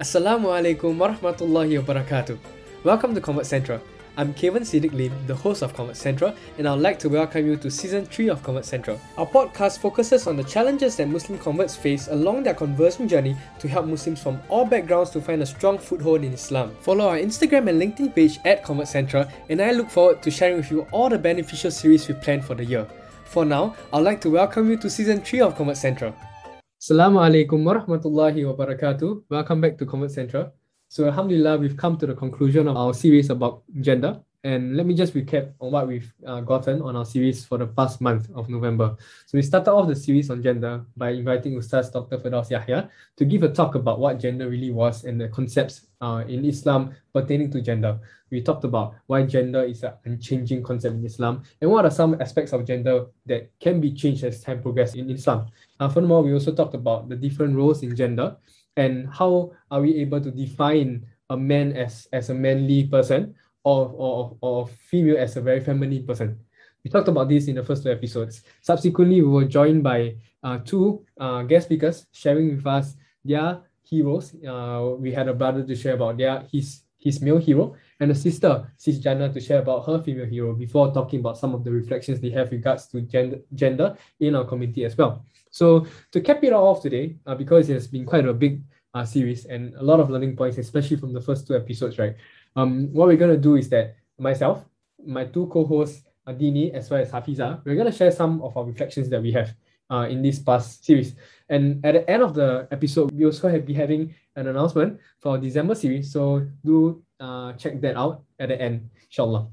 Assalamu alaikum warahmatullahi wabarakatuh. Welcome to Convert Central. I'm Kevin Siddique Lim, the host of Convert Central, and I'd like to welcome you to season 3 of Convert Central. Our podcast focuses on the challenges that Muslim converts face along their conversion journey to help Muslims from all backgrounds to find a strong foothold in Islam. Follow our Instagram and LinkedIn page at Convert Central, and I look forward to sharing with you all the beneficial series we plan for the year. For now, I'd like to welcome you to season 3 of Convert Central. Assalamu alaikum warahmatullahi wabarakatuh. Welcome back to Convert Central. So Alhamdulillah, we've come to the conclusion of our series about gender. And let me just recap on what we've uh, gotten on our series for the past month of November. So we started off the series on gender by inviting Ustaz Dr. Firdaus Yahya to give a talk about what gender really was and the concepts uh, in Islam pertaining to gender. We talked about why gender is an unchanging concept in Islam and what are some aspects of gender that can be changed as time progresses in Islam. Uh, furthermore, we also talked about the different roles in gender and how are we able to define a man as, as a manly person or, or, or female as a very feminine person. We talked about this in the first two episodes. Subsequently, we were joined by uh, two uh, guest speakers sharing with us their heroes. Uh, we had a brother to share about their his his male hero and a sister, Sis Jannah, to share about her female hero before talking about some of the reflections they have regards to gender, gender in our community as well. So to cap it all off today, uh, because it has been quite a big uh, series and a lot of learning points, especially from the first two episodes, right? Um, what we're going to do is that myself, my two co-hosts, Adini as well as Hafizah, we're going to share some of our reflections that we have uh, in this past series. And at the end of the episode, we also have be having an announcement for December series. So do uh, check that out at the end, inshallah.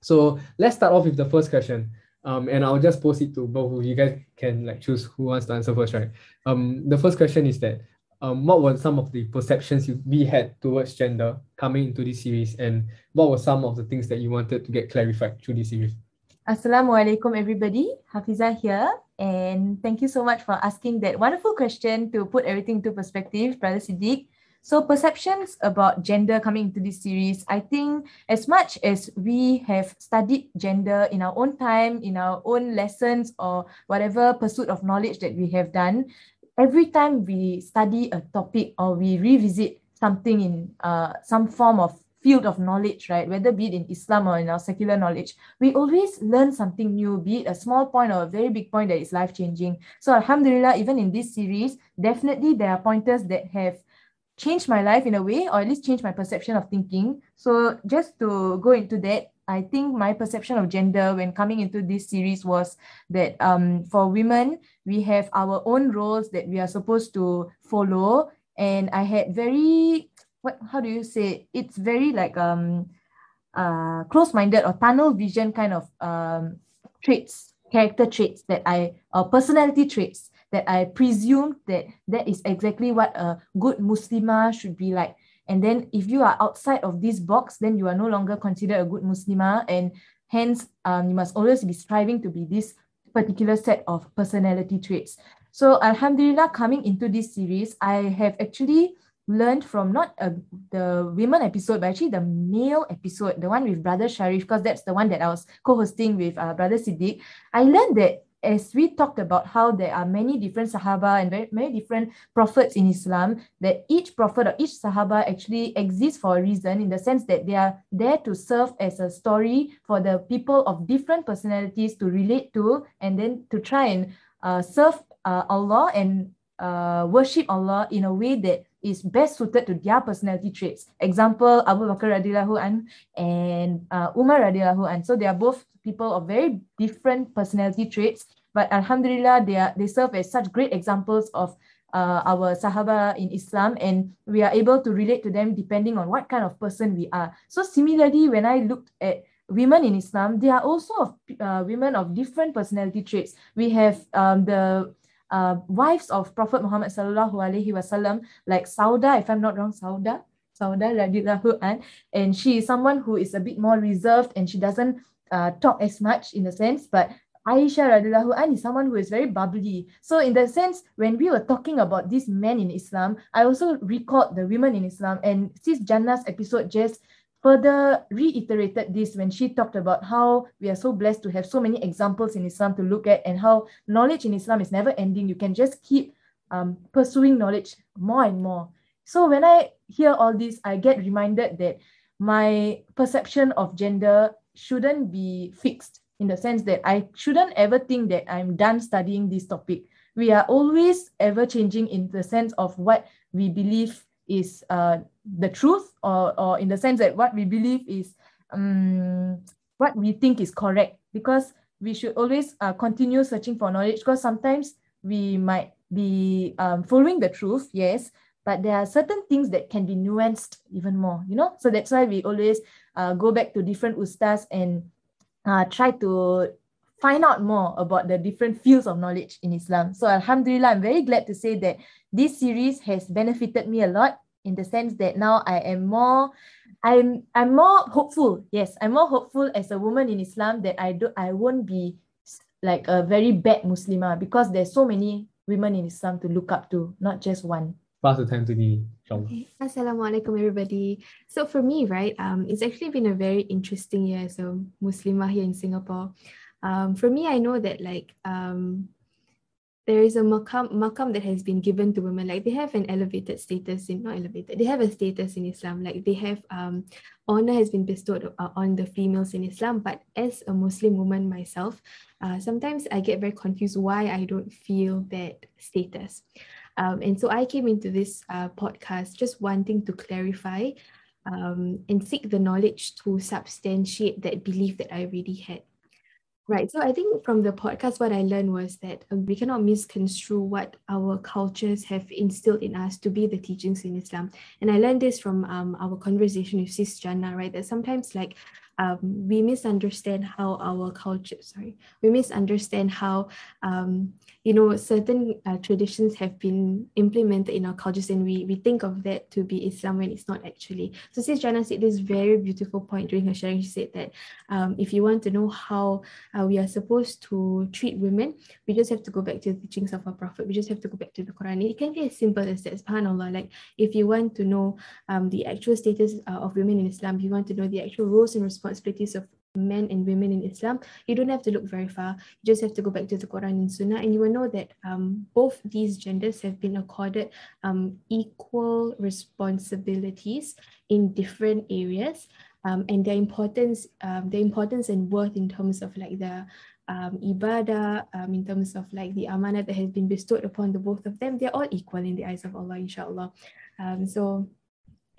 So let's start off with the first question. Um, and I'll just post it to both of you guys can like choose who wants to answer first, right? Um, the first question is that um, what were some of the perceptions you, we had towards gender coming into this series and what were some of the things that you wanted to get clarified through this series? Assalamualaikum everybody, Hafizah here and thank you so much for asking that wonderful question to put everything into perspective, Brother Siddique. So perceptions about gender coming into this series, I think as much as we have studied gender in our own time, in our own lessons or whatever pursuit of knowledge that we have done, every time we study a topic or we revisit something in uh, some form of field of knowledge, right, whether be it in Islam or in our secular knowledge, we always learn something new, be it a small point or a very big point that is life changing. So, Alhamdulillah, even in this series, definitely there are pointers that have changed my life in a way, or at least changed my perception of thinking. So, just to go into that, I think my perception of gender when coming into this series was that um, for women, we have our own roles that we are supposed to follow. And I had very, what, how do you say? It's very like um, uh, close-minded or tunnel vision kind of um, traits, character traits that I, or personality traits that I presume that that is exactly what a good Muslimah should be like. And then if you are outside of this box, then you are no longer considered a good Muslimah. And hence, um, you must always be striving to be this particular set of personality traits. So Alhamdulillah, coming into this series, I have actually learned from not uh, the women episode, but actually the male episode, the one with Brother Shariff, because that's the one that I was co-hosting with uh, Brother Siddique. I learned that as we talked about how there are many different Sahaba and very, many different prophets in Islam, that each prophet or each Sahaba actually exists for a reason in the sense that they are there to serve as a story for the people of different personalities to relate to and then to try and uh, serve uh, Allah and uh, worship Allah in a way that is best suited to their personality traits. Example, Abu Bakr radiallahu an and uh, Umar radiallahu an. So they are both people of very different personality traits, but Alhamdulillah, they are they serve as such great examples of uh, our Sahaba in Islam, and we are able to relate to them depending on what kind of person we are. So similarly, when I looked at women in Islam, they are also uh, women of different personality traits. We have um, the uh, wives of Prophet Muhammad sallallahu alaihi wasallam, like Sauda, if I'm not wrong, Sauda, Sauda radiallahu an, and she is someone who is a bit more reserved and she doesn't uh, talk as much in a sense, but Aisha radiallahu an is someone who is very bubbly. So in that sense, when we were talking about these men in Islam, I also recalled the women in Islam and Sis Jannah's episode just further reiterated this when she talked about how we are so blessed to have so many examples in Islam to look at and how knowledge in Islam is never ending. You can just keep um, pursuing knowledge more and more. So when I hear all this, I get reminded that my perception of gender shouldn't be fixed in the sense that I shouldn't ever think that I'm done studying this topic. We are always ever changing in the sense of what we believe is uh, the truth, or, or in the sense that what we believe is um, what we think is correct. Because we should always uh, continue searching for knowledge, because sometimes we might be um, following the truth, yes, but there are certain things that can be nuanced even more, you know? So that's why we always uh, go back to different ustas and uh, try to find out more about the different fields of knowledge in Islam. So Alhamdulillah, I'm very glad to say that this series has benefited me a lot in the sense that now I am more I'm I'm more hopeful. Yes, I'm more hopeful as a woman in Islam that I do I won't be like a very bad Muslimah because there's so many women in Islam to look up to, not just one. Pass the time to me, okay. Assalamualaikum everybody. So for me, right, um, it's actually been a very interesting year as a Muslimah here in Singapore. Um, for me, I know that like um, there is a makam makam that has been given to women like they have an elevated status in not elevated they have a status in islam like they have um honor has been bestowed uh, on the females in islam but as a muslim woman myself uh, sometimes i get very confused why i don't feel that status um, and so i came into this uh, podcast just wanting to clarify um, and seek the knowledge to substantiate that belief that i already had Right. So I think from the podcast, what I learned was that uh, we cannot misconstrue what our cultures have instilled in us to be the teachings in Islam. And I learned this from um, our conversation with Sis Jannah, right? That sometimes like um, we misunderstand how our culture, sorry, we misunderstand how um, you know, certain uh, traditions have been implemented in our cultures and we, we think of that to be Islam when it's not actually. So Sis Jannah said this very beautiful point during her sharing. She said that um, if you want to know how uh, we are supposed to treat women, we just have to go back to the teachings of our Prophet. We just have to go back to the Quran. It can be as simple as that, subhanAllah. Like if you want to know um, the actual status uh, of women in Islam, you want to know the actual roles and responsibilities of men and women in Islam, you don't have to look very far. You just have to go back to the Quran and Sunnah, and you will know that um, both these genders have been accorded um, equal responsibilities in different areas, um, and their importance, um, their importance and worth in terms of like the um, ibadah, um, in terms of like the amanah that has been bestowed upon the both of them, they're all equal in the eyes of Allah, inshallah. Um, so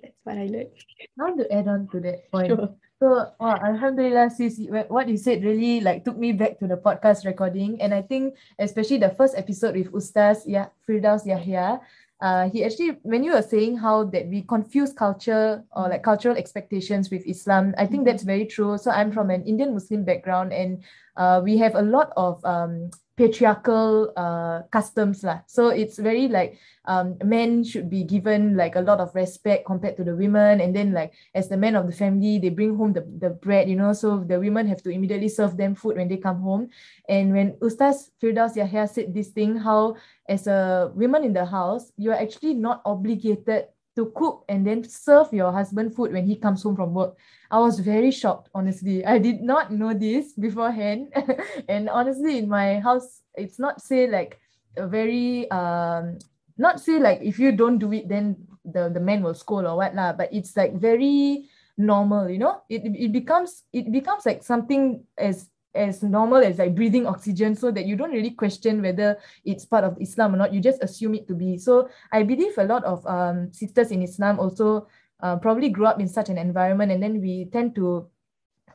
that's what I learned. I want to add on to that point. Sure. So, wow, Alhamdulillah, sis, what you said really like took me back to the podcast recording. And I think especially the first episode with Ustaz yeah, Firdaus Yahya, uh, he actually, when you were saying how that we confuse culture or like cultural expectations with Islam, I think mm-hmm. that's very true. So I'm from an Indian Muslim background and uh, we have a lot of um, patriarchal uh, customs lah. So it's very like um, men should be given like a lot of respect compared to the women, and then like as the men of the family, they bring home the, the bread, you know. So the women have to immediately serve them food when they come home. And when Ustaz Firdaus Yahya said this thing, how as a woman in the house, you are actually not obligated to cook and then serve your husband food when he comes home from work. I was very shocked, honestly. I did not know this beforehand. and honestly, in my house, it's not say like a very um not say like if you don't do it, then the, the man will scold or what lah, but it's like very normal, you know? It, it becomes it becomes like something as as normal as like breathing oxygen so that you don't really question whether it's part of Islam or not. You just assume it to be. So I believe a lot of um, sisters in Islam also uh, probably grew up in such an environment and then we tend to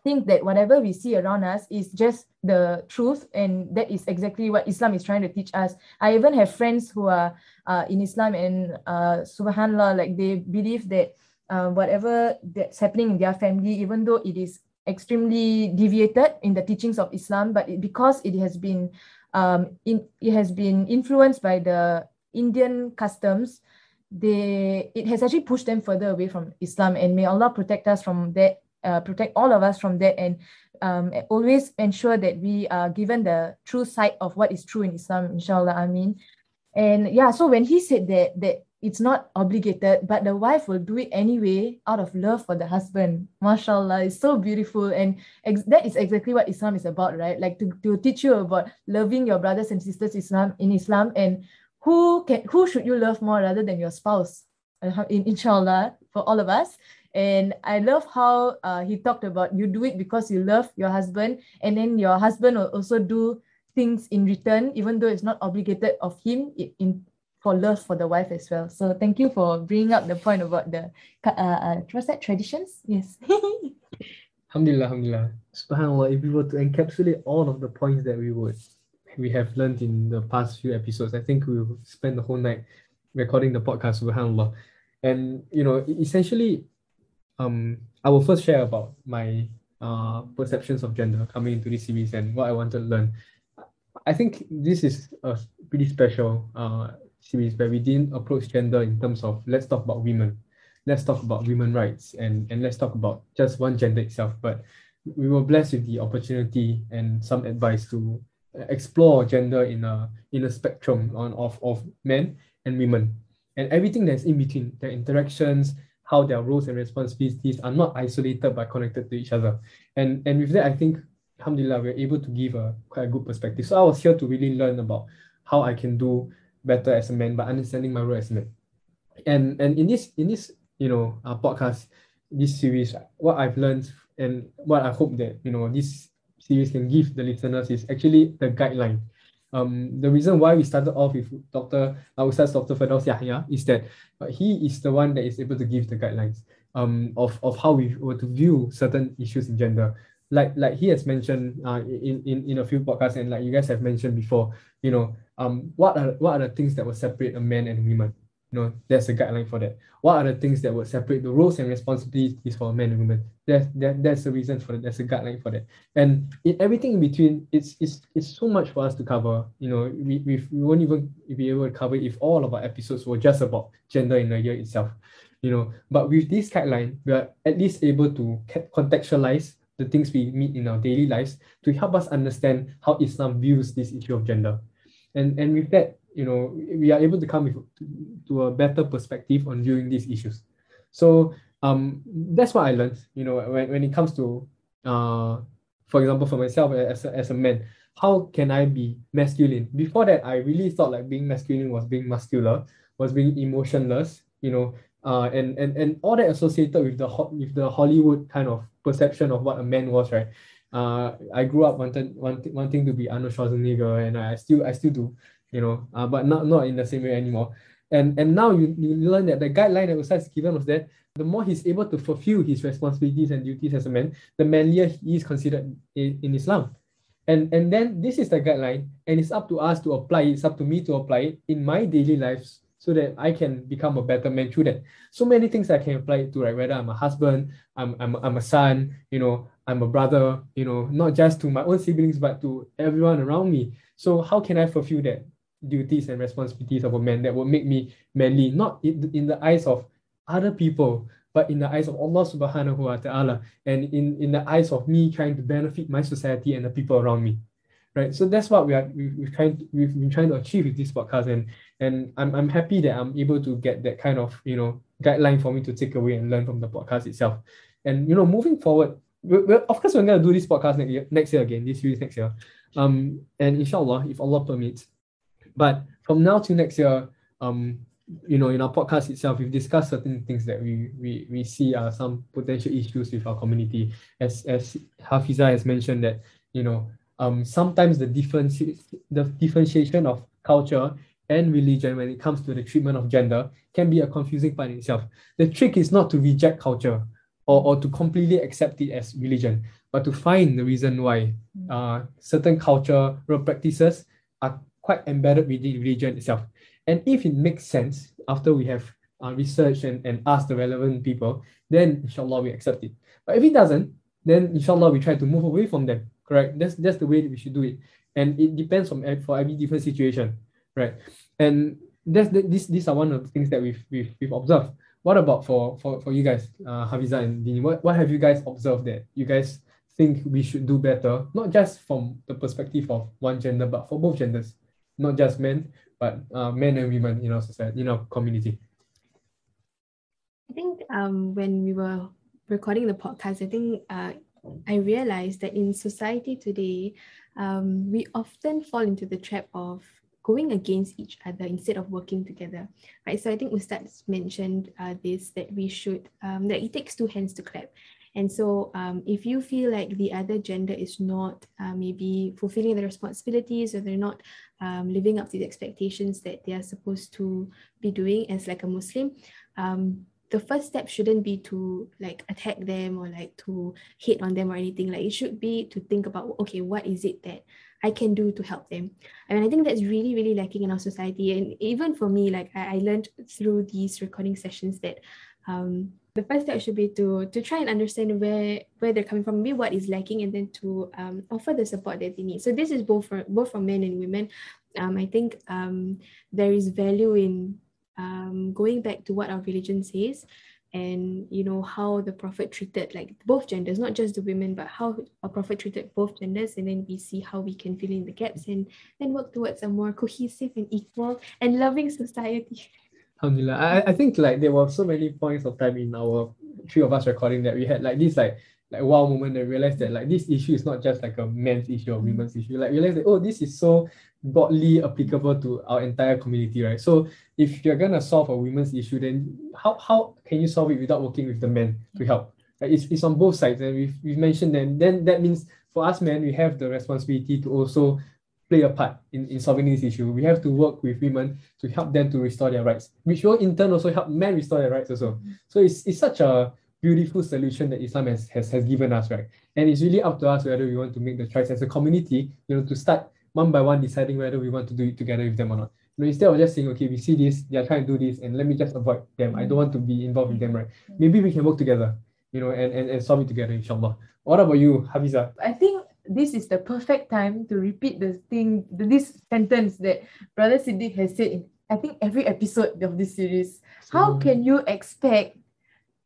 think that whatever we see around us is just the truth and that is exactly what Islam is trying to teach us. I even have friends who are uh, in Islam and uh, subhanallah, like they believe that uh, whatever that's happening in their family, even though it is extremely deviated in the teachings of Islam, but it, because it has been um, in, it has been influenced by the Indian customs, they it has actually pushed them further away from Islam. And may Allah protect us from that, uh, protect all of us from that, and um, always ensure that we are given the true sight of what is true in Islam. Inshallah, mean. And yeah, so when he said that that it's not obligated, but the wife will do it anyway out of love for the husband. MashaAllah, it's so beautiful. And ex- that is exactly what Islam is about, right? Like to, to teach you about loving your brothers and sisters Islam in Islam and who can who should you love more rather than your spouse? in inshallah for all of us. And I love how uh, he talked about you do it because you love your husband, and then your husband will also do things in return, even though it's not obligated of him in for love for the wife as well. So thank you for bringing up the point about the uh, uh that traditions? Yes. alhamdulillah, alhamdulillah. Subhanallah, if we were to encapsulate all of the points that we would we have learned in the past few episodes, I think we will spend the whole night recording the podcast, subhanallah. And you know, essentially, um, I will first share about my uh perceptions of gender coming into this series and what I want to learn. I think this is a pretty special uh series where we didn't approach gender in terms of let's talk about women, let's talk about women rights, and and let's talk about just one gender itself. But we were blessed with the opportunity and some advice to explore gender in a in a spectrum on of, of men and women. And everything that's in between their interactions how their roles and responsibilities are not isolated but connected to each other. And and with that i think alhamdulillah we're able to give a quite a good perspective. So i was here to really learn about how i can do better as a man by understanding my role as a man and and in this in this you know uh, podcast this series what i've learned and what i hope that you know this series can give the listeners is actually the guideline. Um, the reason why we started off with Dr. Ustaz Dr. Firdaus Yahya is that uh, he is the one that is able to give the guidelines um, of, of how we were to view certain issues in gender. Like like he has mentioned uh, in, in, in a few podcasts and like you guys have mentioned before, you know, um, what are what are the things that will separate a man and a woman? you know, there's a guideline for that. What are the things that would separate the roles and responsibilities for men and women? There's that, that's the reason for that There's a guideline for that. And in everything in between, it's it's it's so much for us to cover. You know, we, we, we won't even be able to cover if all of our episodes were just about gender in a year itself. You know, but with this guideline, we are at least able to contextualize the things we meet in our daily lives to help us understand how Islam views this issue of gender. And and with that, you know, we are able to come with to, a better perspective on viewing these issues. So um, that's what I learned, you know, when, when it comes to, uh, for example, for myself as a, as a man, how can I be masculine? Before that, I really thought like being masculine was being muscular, was being emotionless, you know, uh, and, and, and all that associated with the with the Hollywood kind of perception of what a man was, right? Uh, I grew up wanting, wanting, wanting to be Arnold Schwarzenegger, and I still I still do you know, uh, but not, not in the same way anymore. And, and now you, you learn that the guideline that was given was that the more he's able to fulfill his responsibilities and duties as a man, the manlier he is considered in, in Islam. And, and then this is the guideline, and it's up to us to apply it. It's up to me to apply it in my daily lives so that I can become a better man through that. So many things I can apply it to, right? Whether I'm a husband, I'm, I'm, I'm a son, you know, I'm a brother, you know, not just to my own siblings, but to everyone around me. So how can I fulfill that? duties and responsibilities of a man that will make me manly, not in, in the eyes of other people, but in the eyes of Allah subhanahu wa ta'ala and in, in the eyes of me trying to benefit my society and the people around me. Right. So that's what we are we, we've trying to, we've been trying to achieve with this podcast and and I'm, I'm happy that I'm able to get that kind of you know guideline for me to take away and learn from the podcast itself. And you know, moving forward, we're, we're, of course we're gonna do this podcast next year, next year again, this series next year. Um, and inshallah, if Allah permits, but from now to next year, um, you know, in our podcast itself, we've discussed certain things that we we, we see are some potential issues with our community. As as Hafizah has mentioned that, you know, um, sometimes the difference the differentiation of culture and religion when it comes to the treatment of gender can be a confusing part in itself. The trick is not to reject culture or, or to completely accept it as religion, but to find the reason why uh, certain cultural practices are quite embedded within religion itself. And if it makes sense after we have uh, researched and, and asked the relevant people, then inshallah we accept it. But if it doesn't, then inshallah we try to move away from them. Correct? That's that's the way that we should do it. And it depends on for every different situation, right? And that's the, this these are one of the things that we've we've, we've observed. What about for for, for you guys, uh, Hafizah and Dini? What, what have you guys observed that you guys think we should do better, not just from the perspective of one gender, but for both genders? not just men, but uh, men and women in our society, in our community. I think um, when we were recording the podcast, I think uh, I realized that in society today, um, we often fall into the trap of going against each other instead of working together, right? So I think Ustaz mentioned uh, this that we should um, that it takes two hands to clap, and so um, if you feel like the other gender is not uh, maybe fulfilling the responsibilities or they're not um, living up to the expectations that they are supposed to be doing as like a Muslim, um, the first step shouldn't be to like attack them or like to hate on them or anything. Like it should be to think about, okay, what is it that I can do to help them? I mean, I think that's really, really lacking in our society. And even for me, like I, I learned through these recording sessions that um, the first step should be to to try and understand where where they're coming from, maybe what is lacking, and then to um, offer the support that they need. So this is both for both for men and women. Um, I think um, there is value in um, going back to what our religion says and you know how the prophet treated like both genders not just the women but how our prophet treated both genders and then we see how we can fill in the gaps and then work towards a more cohesive and equal and loving society Alhamdulillah. I, I think like there were so many points of time in our three of us recording that we had like this like like wow moment that realized that like this issue is not just like a men's issue or women's issue. Like realize that oh this is so broadly applicable to our entire community, right? So if you're gonna solve a women's issue, then how how can you solve it without working with the men to help? Like it's, it's on both sides, and we've, we've mentioned then then that means for us men we have the responsibility to also play a part in, in solving this issue. We have to work with women to help them to restore their rights, which will in turn also help men restore their rights also. So it's, it's such a beautiful solution that Islam has, has, has given us, right? And it's really up to us whether we want to make the choice as a community, you know, to start one by one deciding whether we want to do it together with them or not. You know, instead of just saying, okay, we see this, they are trying to do this, and let me just avoid them. I don't want to be involved with them, right? Mm-hmm. Maybe we can work together, you know, and, and, and solve it together, inshallah. What about you, Hafizah? I think this is the perfect time to repeat the thing, this sentence that Brother Siddique has said in, I think, every episode of this series. How can you expect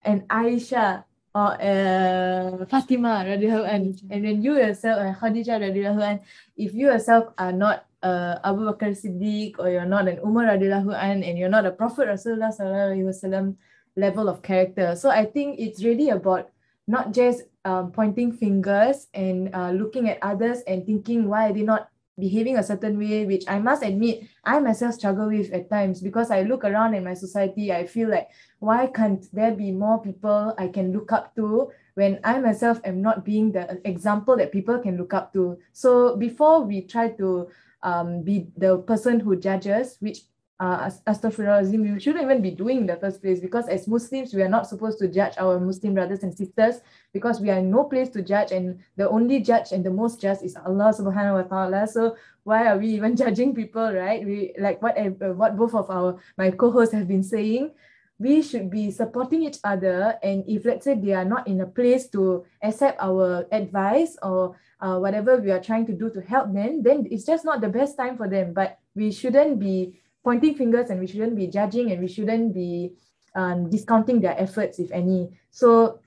an Aisha or uh, Fatima radiallahu an, and then you yourself, and Khadijah radiallahu an, if you yourself are not uh, Abu Bakr Siddiq or you're not an Umar radiallahu an, and you're not a Prophet Rasulullah sallallahu alaihi wasallam level of character. So I think it's really about not just um, pointing fingers and uh, looking at others and thinking why are they not behaving a certain way, which I must admit I myself struggle with at times because I look around in my society, I feel like why can't there be more people I can look up to when I myself am not being the example that people can look up to. So before we try to um, be the person who judges, which uh, astaghfirullahalazim, we shouldn't even be doing in the first place because as Muslims, we are not supposed to judge our Muslim brothers and sisters because we are in no place to judge and the only judge and the most just is Allah subhanahu wa ta'ala. So why are we even judging people, right? We like what, uh, what both of our my co-hosts have been saying, we should be supporting each other and if let's say they are not in a place to accept our advice or uh, whatever we are trying to do to help them, then it's just not the best time for them. But we shouldn't be pointing fingers and we shouldn't be judging and we shouldn't be um, discounting their efforts if any. So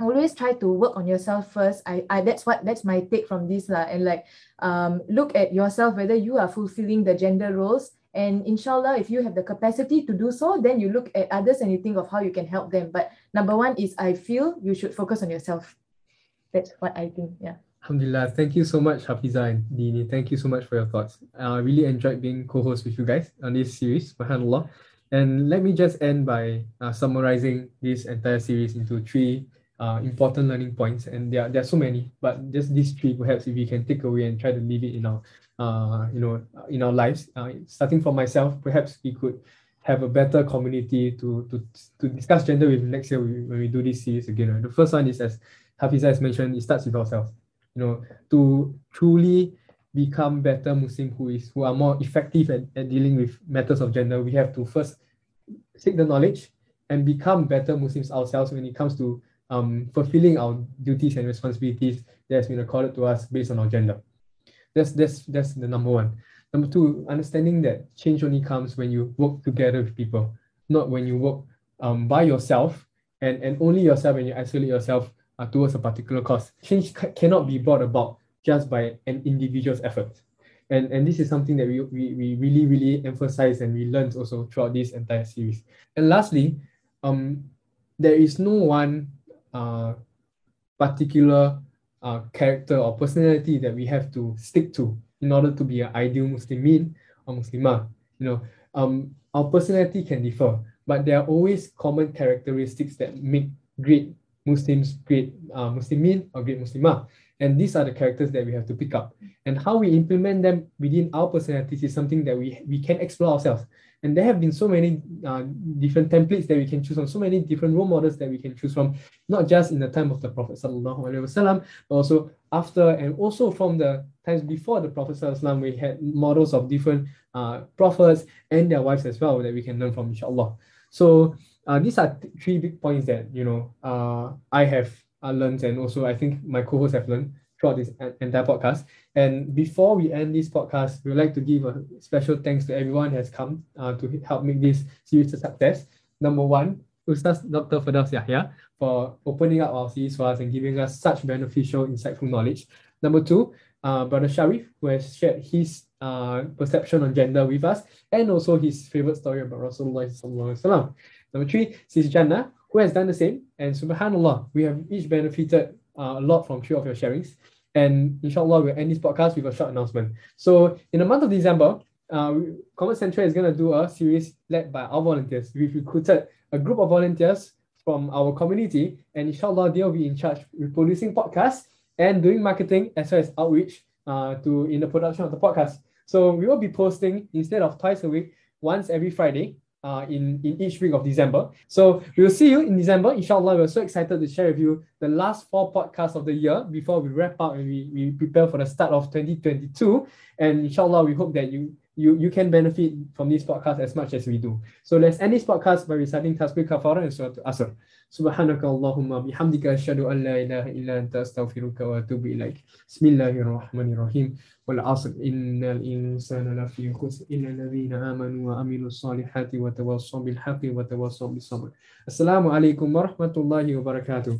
always try to work on yourself first. I, I that's what that's my take from this lah. and like um, look at yourself whether you are fulfilling the gender roles. And inshallah if you have the capacity to do so then you look at others and you think of how you can help them. But number one is i feel you should focus on yourself. That's what i think yeah Alhamdulillah. Thank you so much, Hafizah and Dini. Thank you so much for your thoughts. I uh, really enjoyed being co-host with you guys on this series, subhanAllah. And let me just end by uh, summarizing this entire series into three uh, important learning points. And there are, there are so many, but just these three, perhaps if we can take away and try to leave it in our, uh, you know, in our lives. Uh, starting from myself, perhaps we could have a better community to to, to discuss gender with next year when we do this series again. Right? The first one is, as Hafizah has mentioned, it starts with ourselves you know, to truly become better Muslim who is who are more effective at, at dealing with matters of gender, we have to first seek the knowledge and become better Muslims ourselves when it comes to um, fulfilling our duties and responsibilities that has been accorded to us based on our gender. That's that's that's the number one. Number two, understanding that change only comes when you work together with people, not when you work um, by yourself and, and only yourself and you isolate yourself uh, towards a particular cause. Change ca- cannot be brought about just by an individual's effort. And, and this is something that we, we, we really, really emphasize and we learned also throughout this entire series. And lastly, um, there is no one uh, particular uh, character or personality that we have to stick to in order to be an ideal Muslim mean a Muslimah. You know, um, our personality can differ, but there are always common characteristics that make great Muslims great uh, Muslimin or great Muslimah. And these are the characters that we have to pick up. And how we implement them within our personalities is something that we, we can explore ourselves. And there have been so many uh, different templates that we can choose from, so many different role models that we can choose from, not just in the time of the Prophet Wasallam, but also after and also from the times before the Prophet Sallallahu we had models of different uh, prophets and their wives as well that we can learn from, inshallah. So uh, these are th- three big points that, you know, uh, I have uh, learned and also I think my co-hosts have learned throughout this entire podcast. And before we end this podcast, we would like to give a special thanks to everyone who has come uh, to help make this series a success. Number one, Ustaz Dr. Firdaus Yahya for opening up our series for us and giving us such beneficial, insightful knowledge. Number two, uh, Brother Shariff, who has shared his uh, perception on gender with us and also his favorite story about Rasulullah. Number three, Sis Jannah, who has done the same. And subhanAllah, we have each benefited uh, a lot from three of your sharings. And inshallah, we'll end this podcast with a short announcement. So in the month of December, uh, Convert Central is going to do a series led by our volunteers. We've recruited a group of volunteers from our community, and inshallah, they'll be in charge with producing podcasts and doing marketing as well as outreach uh, to in the production of the podcast. So we will be posting instead of twice a week, once every Friday uh, in, in each week of December. So we'll see you in December. Inshallah, we're so excited to share with you the last four podcasts of the year before we wrap up and we, we prepare for the start of 2022. And inshallah, we hope that you you, you can benefit from this podcast as much as we do. So let's end this podcast by reciting Tasbih Kafara and Surah Asr. سبحانك اللهم بحمدك أشهد أن لا إله إلا أنت أستغفرك وأتوب إليك بسم الله الرحمن الرحيم والعصر إن الإنسان لفي خسر إلا الذين آمنوا وعملوا الصالحات وتواصوا بالحق وتواصوا بالصبر السلام عليكم ورحمة الله وبركاته